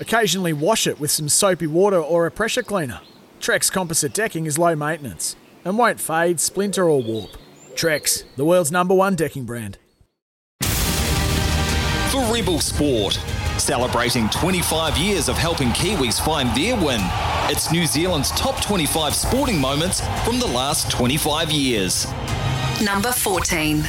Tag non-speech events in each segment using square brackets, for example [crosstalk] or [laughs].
occasionally wash it with some soapy water or a pressure cleaner. Trex composite decking is low maintenance and won't fade, splinter, or warp. Trex, the world's number one decking brand. For Rebel Sport, celebrating 25 years of helping Kiwis find their win. It's New Zealand's top 25 sporting moments from the last 25 years. Number 14.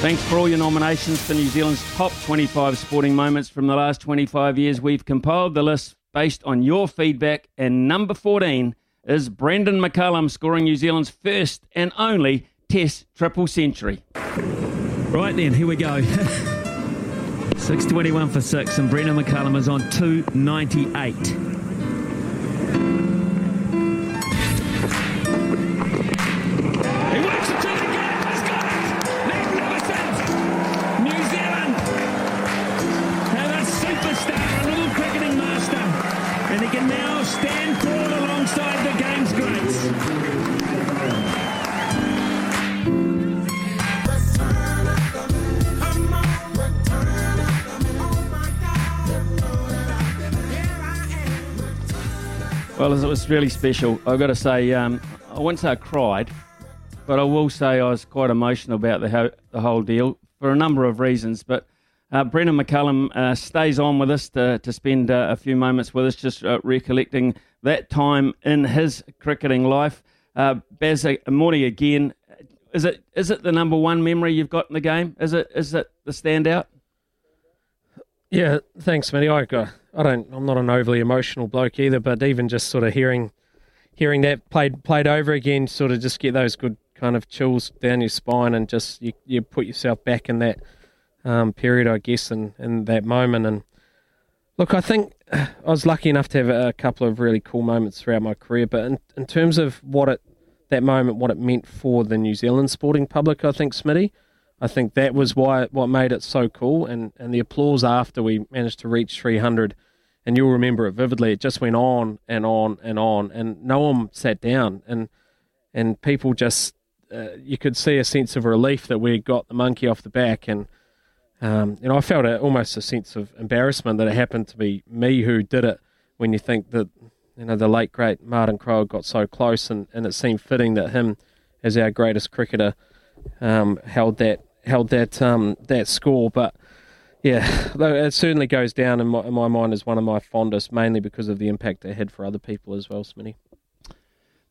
Thanks for all your nominations for New Zealand's top 25 sporting moments from the last 25 years. We've compiled the list based on your feedback, and number 14 is Brendon McCullum scoring New Zealand's first and only Test triple century. Right then, here we go. [laughs] 621 for six, and Brendon McCullum is on 298. Well, it was really special. I've got to say, um, I won't say I cried, but I will say I was quite emotional about the, ho- the whole deal for a number of reasons. But uh, Brendon McCullum uh, stays on with us to, to spend uh, a few moments with us, just uh, recollecting that time in his cricketing life. Uh, Baz, uh, morning again. Is it is it the number one memory you've got in the game? Is it is it the standout? Yeah, thanks, Matty. I, uh, I don't. I'm not an overly emotional bloke either, but even just sort of hearing, hearing that played played over again, sort of just get those good kind of chills down your spine, and just you, you put yourself back in that um, period, I guess, and in that moment. And look, I think [sighs] I was lucky enough to have a couple of really cool moments throughout my career, but in, in terms of what it that moment, what it meant for the New Zealand sporting public, I think, Smitty. I think that was why what made it so cool, and, and the applause after we managed to reach 300, and you'll remember it vividly. It just went on and on and on, and no one sat down, and and people just uh, you could see a sense of relief that we got the monkey off the back, and um, know I felt a, almost a sense of embarrassment that it happened to be me who did it. When you think that you know the late great Martin Crowe got so close, and, and it seemed fitting that him as our greatest cricketer um, held that held that um, that score. But yeah, [laughs] it certainly goes down in my, in my mind as one of my fondest, mainly because of the impact it had for other people as well, Smitty.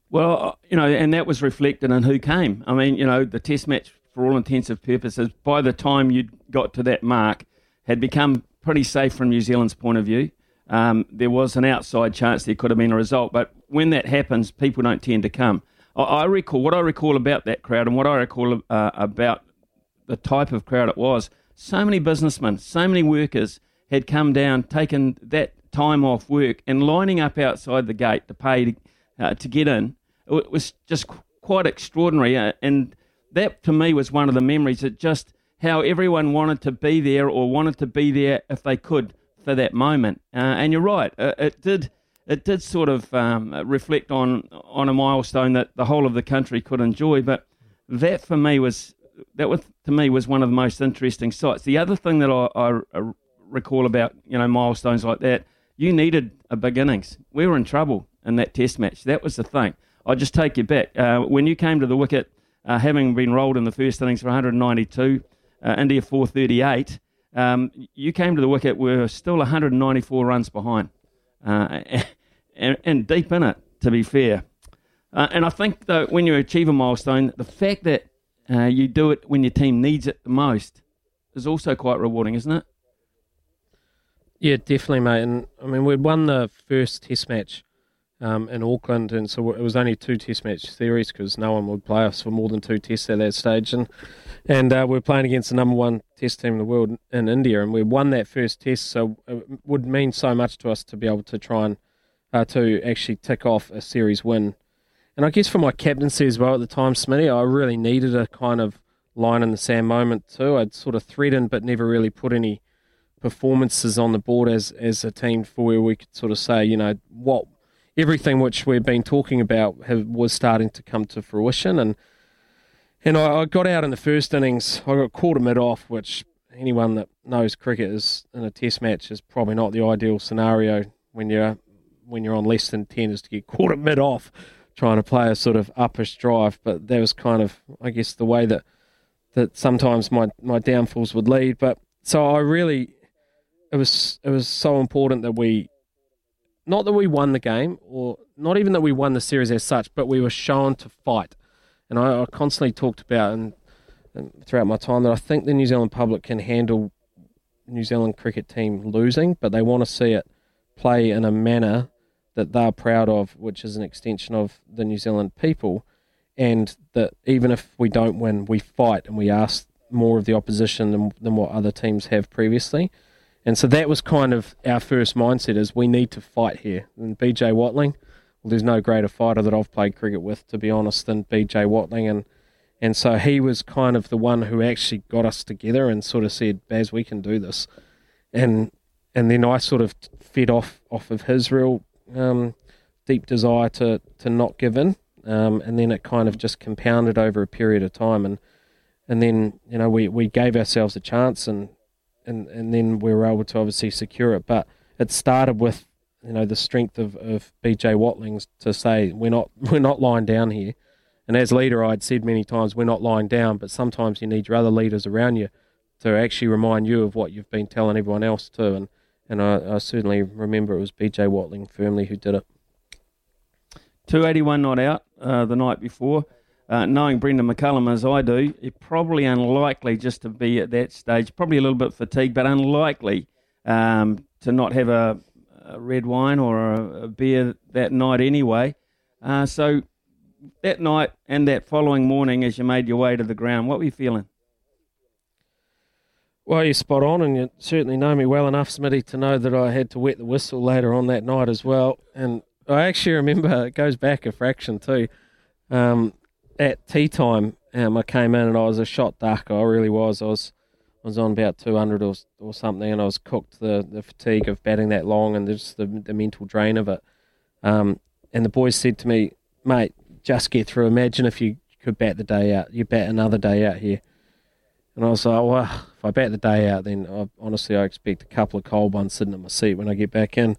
Well, uh, you know, and that was reflected in who came. I mean, you know, the Test match, for all intensive purposes, by the time you got to that mark, had become pretty safe from New Zealand's point of view. Um, there was an outside chance there could have been a result, but when that happens, people don't tend to come. I, I recall what I recall about that crowd, and what I recall uh, about the type of crowd it was. So many businessmen, so many workers had come down, taken that time off work, and lining up outside the gate to pay uh, to get in. It was just quite extraordinary, uh, and that to me was one of the memories. That just how everyone wanted to be there or wanted to be there if they could for that moment. Uh, and you're right, uh, it did. It did sort of um, reflect on on a milestone that the whole of the country could enjoy, but that for me was that was to me was one of the most interesting sights. The other thing that I, I, recall about you know milestones like that, you needed a beginnings. We were in trouble in that Test match. That was the thing. I'll just take you back uh, when you came to the wicket, uh, having been rolled in the first innings for 192, uh, India 438. Um, you came to the wicket. We were still 194 runs behind, uh, [laughs] and, and deep in it. To be fair, uh, and I think though when you achieve a milestone, the fact that uh, you do it when your team needs it the most, is also quite rewarding, isn't it? Yeah, definitely, mate. And I mean, we'd won the first Test match um, in Auckland, and so it was only two Test match series because no one would play us for more than two Tests at that stage, and and uh, we're playing against the number one Test team in the world in India, and we won that first Test, so it would mean so much to us to be able to try and uh, to actually tick off a series win. And I guess for my captaincy as well at the time, Smitty, I really needed a kind of line in the sand moment too. I'd sort of threatened but never really put any performances on the board as as a team for where we could sort of say, you know, what everything which we've been talking about have, was starting to come to fruition. And and I, I got out in the first innings. I got caught a mid off, which anyone that knows cricket is in a test match is probably not the ideal scenario when you're when you're on less than ten is to get [laughs] caught at mid off trying to play a sort of uppish drive. But that was kind of I guess the way that that sometimes my, my downfalls would lead. But so I really it was it was so important that we not that we won the game or not even that we won the series as such, but we were shown to fight. And I, I constantly talked about and, and, throughout my time that I think the New Zealand public can handle New Zealand cricket team losing, but they want to see it play in a manner that they're proud of, which is an extension of the New Zealand people, and that even if we don't win, we fight and we ask more of the opposition than, than what other teams have previously. And so that was kind of our first mindset is we need to fight here. And BJ Watling, well, there's no greater fighter that I've played cricket with, to be honest, than BJ Watling. And and so he was kind of the one who actually got us together and sort of said, Baz, we can do this. And and then I sort of fed off off of his real um, deep desire to to not give in. Um, and then it kind of just compounded over a period of time. And and then you know we, we gave ourselves a chance and, and and then we were able to obviously secure it. But it started with you know the strength of, of BJ Watlings to say we're not [laughs] we're not lying down here. And as leader, I'd said many times we're not lying down, but sometimes you need your other leaders around you to actually remind you of what you've been telling everyone else too. And and I, I certainly remember it was BJ Watling firmly who did it. 281 not out uh, the night before. Uh, knowing Brendon McCullum as I do, it's probably unlikely just to be at that stage. Probably a little bit fatigued, but unlikely um, to not have a, a, red wine or a, a beer that night anyway. Uh, so that night and that following morning, as you made your way to the ground, what were you feeling? Well, you're spot on, and you certainly know me well enough, Smitty, to know that I had to wet the whistle later on that night as well. And I actually remember it goes back a fraction too. Um, at tea time, um, I came in and I was a shot darker. I really was. I was I was on about 200 or, or something, and I was cooked the, the fatigue of batting that long and just the, the mental drain of it. Um, and the boys said to me, mate, just get through. Imagine if you could bat the day out. You bat another day out here. And I was like, well, if I bat the day out, then I, honestly, I expect a couple of cold ones sitting in my seat when I get back in.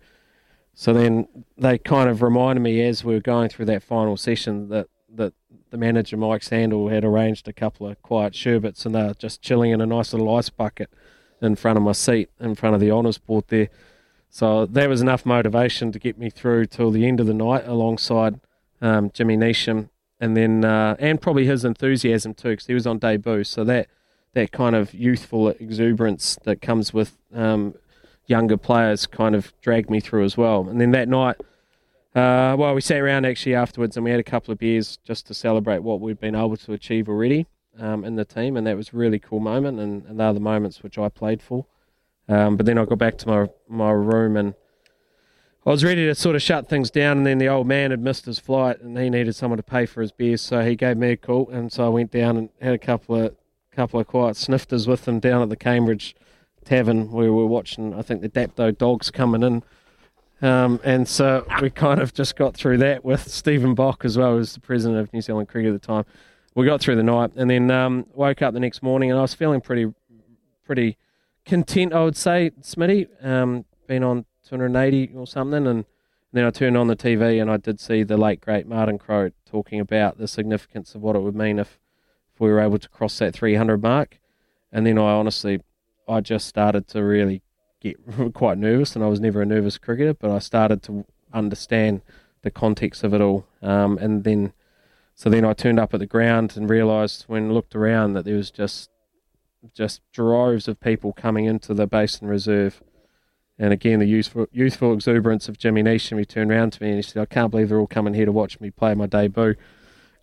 So then they kind of reminded me as we were going through that final session that, that the manager, Mike Sandle, had arranged a couple of quiet sherbets and they were just chilling in a nice little ice bucket in front of my seat, in front of the honours board there. So that was enough motivation to get me through till the end of the night alongside um, Jimmy Neesham and then uh, and probably his enthusiasm too because he was on debut. So that that kind of youthful exuberance that comes with um, younger players kind of dragged me through as well. And then that night, uh, well, we sat around actually afterwards and we had a couple of beers just to celebrate what we'd been able to achieve already um, in the team, and that was a really cool moment. And, and they're the moments which I played for. Um, but then I got back to my my room and. I was ready to sort of shut things down, and then the old man had missed his flight, and he needed someone to pay for his beers, so he gave me a call, and so I went down and had a couple of couple of quiet snifters with them down at the Cambridge Tavern where we were watching, I think, the Dapto dogs coming in. Um, and so we kind of just got through that with Stephen Boock as well, as the president of New Zealand Cricket at the time. We got through the night and then um, woke up the next morning and I was feeling pretty, pretty content, I would say, Smitty. Um, been on 280 or something, and then I turned on the TV and I did see the late great Martin Crowe talking about the significance of what it would mean if if we were able to cross that 300 mark. And then I honestly, I just started to really get [laughs] quite nervous, and I was never a nervous cricketer, but I started to understand the context of it all. Um, and then So then I turned up at the ground and realised when I looked around that there was just just droves of people coming into the Basin Reserve. And again, the youthful, youthful exuberance of Jimmy Neesham, he turned around to me and he said, I can't believe they're all coming here to watch me play my debut.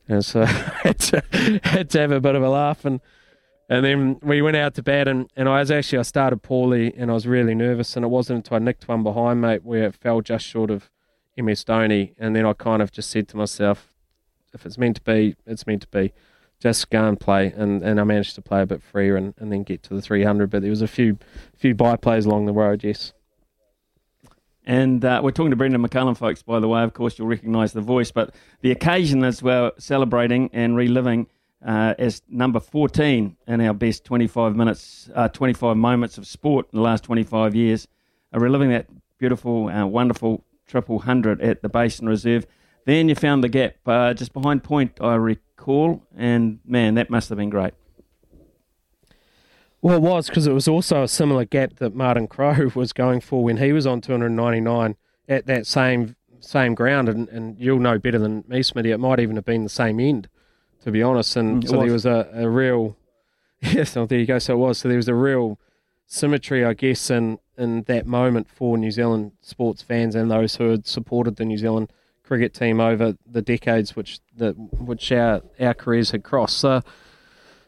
And so [laughs] I had to, had to have a bit of a laugh. And and then we went out to bed, and, and I was actually, I started poorly and I was really nervous. And it wasn't until I nicked one behind, mate, where it fell just short of MS Dhoni. And then I kind of just said to myself, if it's meant to be, it's meant to be. Just go and play. And, and I managed to play a bit freer and, and then get to the 300. But there was a few few byplays along the road, yes. And uh, we're talking to Brendon McCullum, folks, by the way. Of course, you'll recognise the voice, but the occasion as we're celebrating and reliving uh, as number 14 in our best 25 minutes, uh, 25 moments of sport in the last 25 years. Uh, reliving that beautiful, uh, wonderful triple hundred at the Basin Reserve. Then you found the gap uh, just behind point, I recall, and man, that must have been great. Well, it was because it was also a similar gap that Martin Crowe [laughs] was going for when he was on 299 at that same same ground, and, and you'll know better than me, Smitty. It might even have been the same end, to be honest. And Mm, it so was. there was a, a real [laughs] yes, oh, there you go. So it was. So there was a real symmetry, I guess, in in that moment for New Zealand sports fans and those who had supported the New Zealand cricket team over the decades which the which our our careers had crossed. So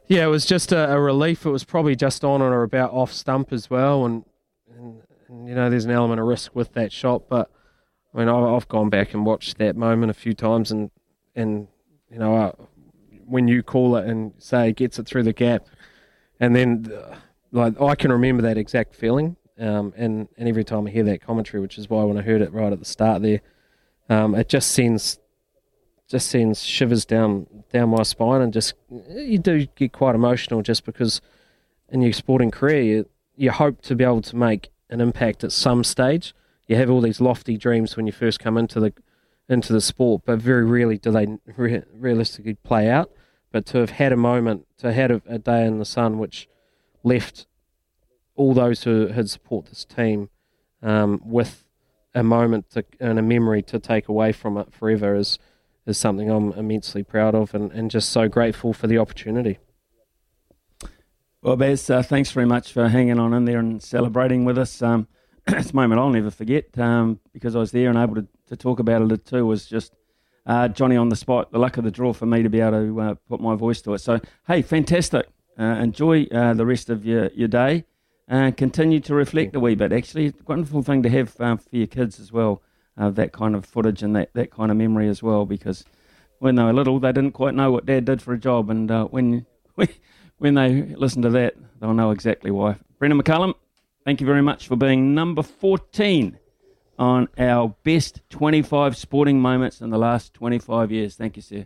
yeah, it was just a, a relief. It was probably just on or about off stump as well, and, and, and you know, there's an element of risk with that shot. But I mean, I- I've gone back and watched that moment a few times, and and you know, uh, when you call it and say gets it through the gap, and then uh, like I can remember that exact feeling, um, and and every time I hear that commentary, which is why when I heard it right at the start there, um, it just sends just sends shivers down down my spine, and just you do get quite emotional just because in your sporting career you, you hope to be able to make an impact at some stage. You have all these lofty dreams when you first come into the into the sport, but very rarely do they re- realistically play out. But to have had a moment, to have had a, a day in the sun, which left all those who had support this team um, with a moment to, and a memory to take away from it forever is is something I'm immensely proud of and, and just so grateful for the opportunity. Well, Baz, uh, thanks very much for hanging on in there and celebrating with us. Um, [clears throat] it's a moment I'll never forget um, because I was there and able to, to talk about it too. Was just uh, Johnny on the spot. The luck of the draw for me to be able to uh, put my voice to it. So, hey, fantastic. Uh, enjoy uh, the rest of your, your day and continue to reflect a wee bit. Actually, it's a wonderful thing to have um, for your kids as well. That kind of footage and that, that kind of memory as well because when they were little, they didn't quite know what dad did for a job. And uh, when, [laughs] when they listen to that, they'll know exactly why. Brendon McCullum, thank you very much for being number 14 on our best 25 sporting moments in the last 25 years. Thank you, sir.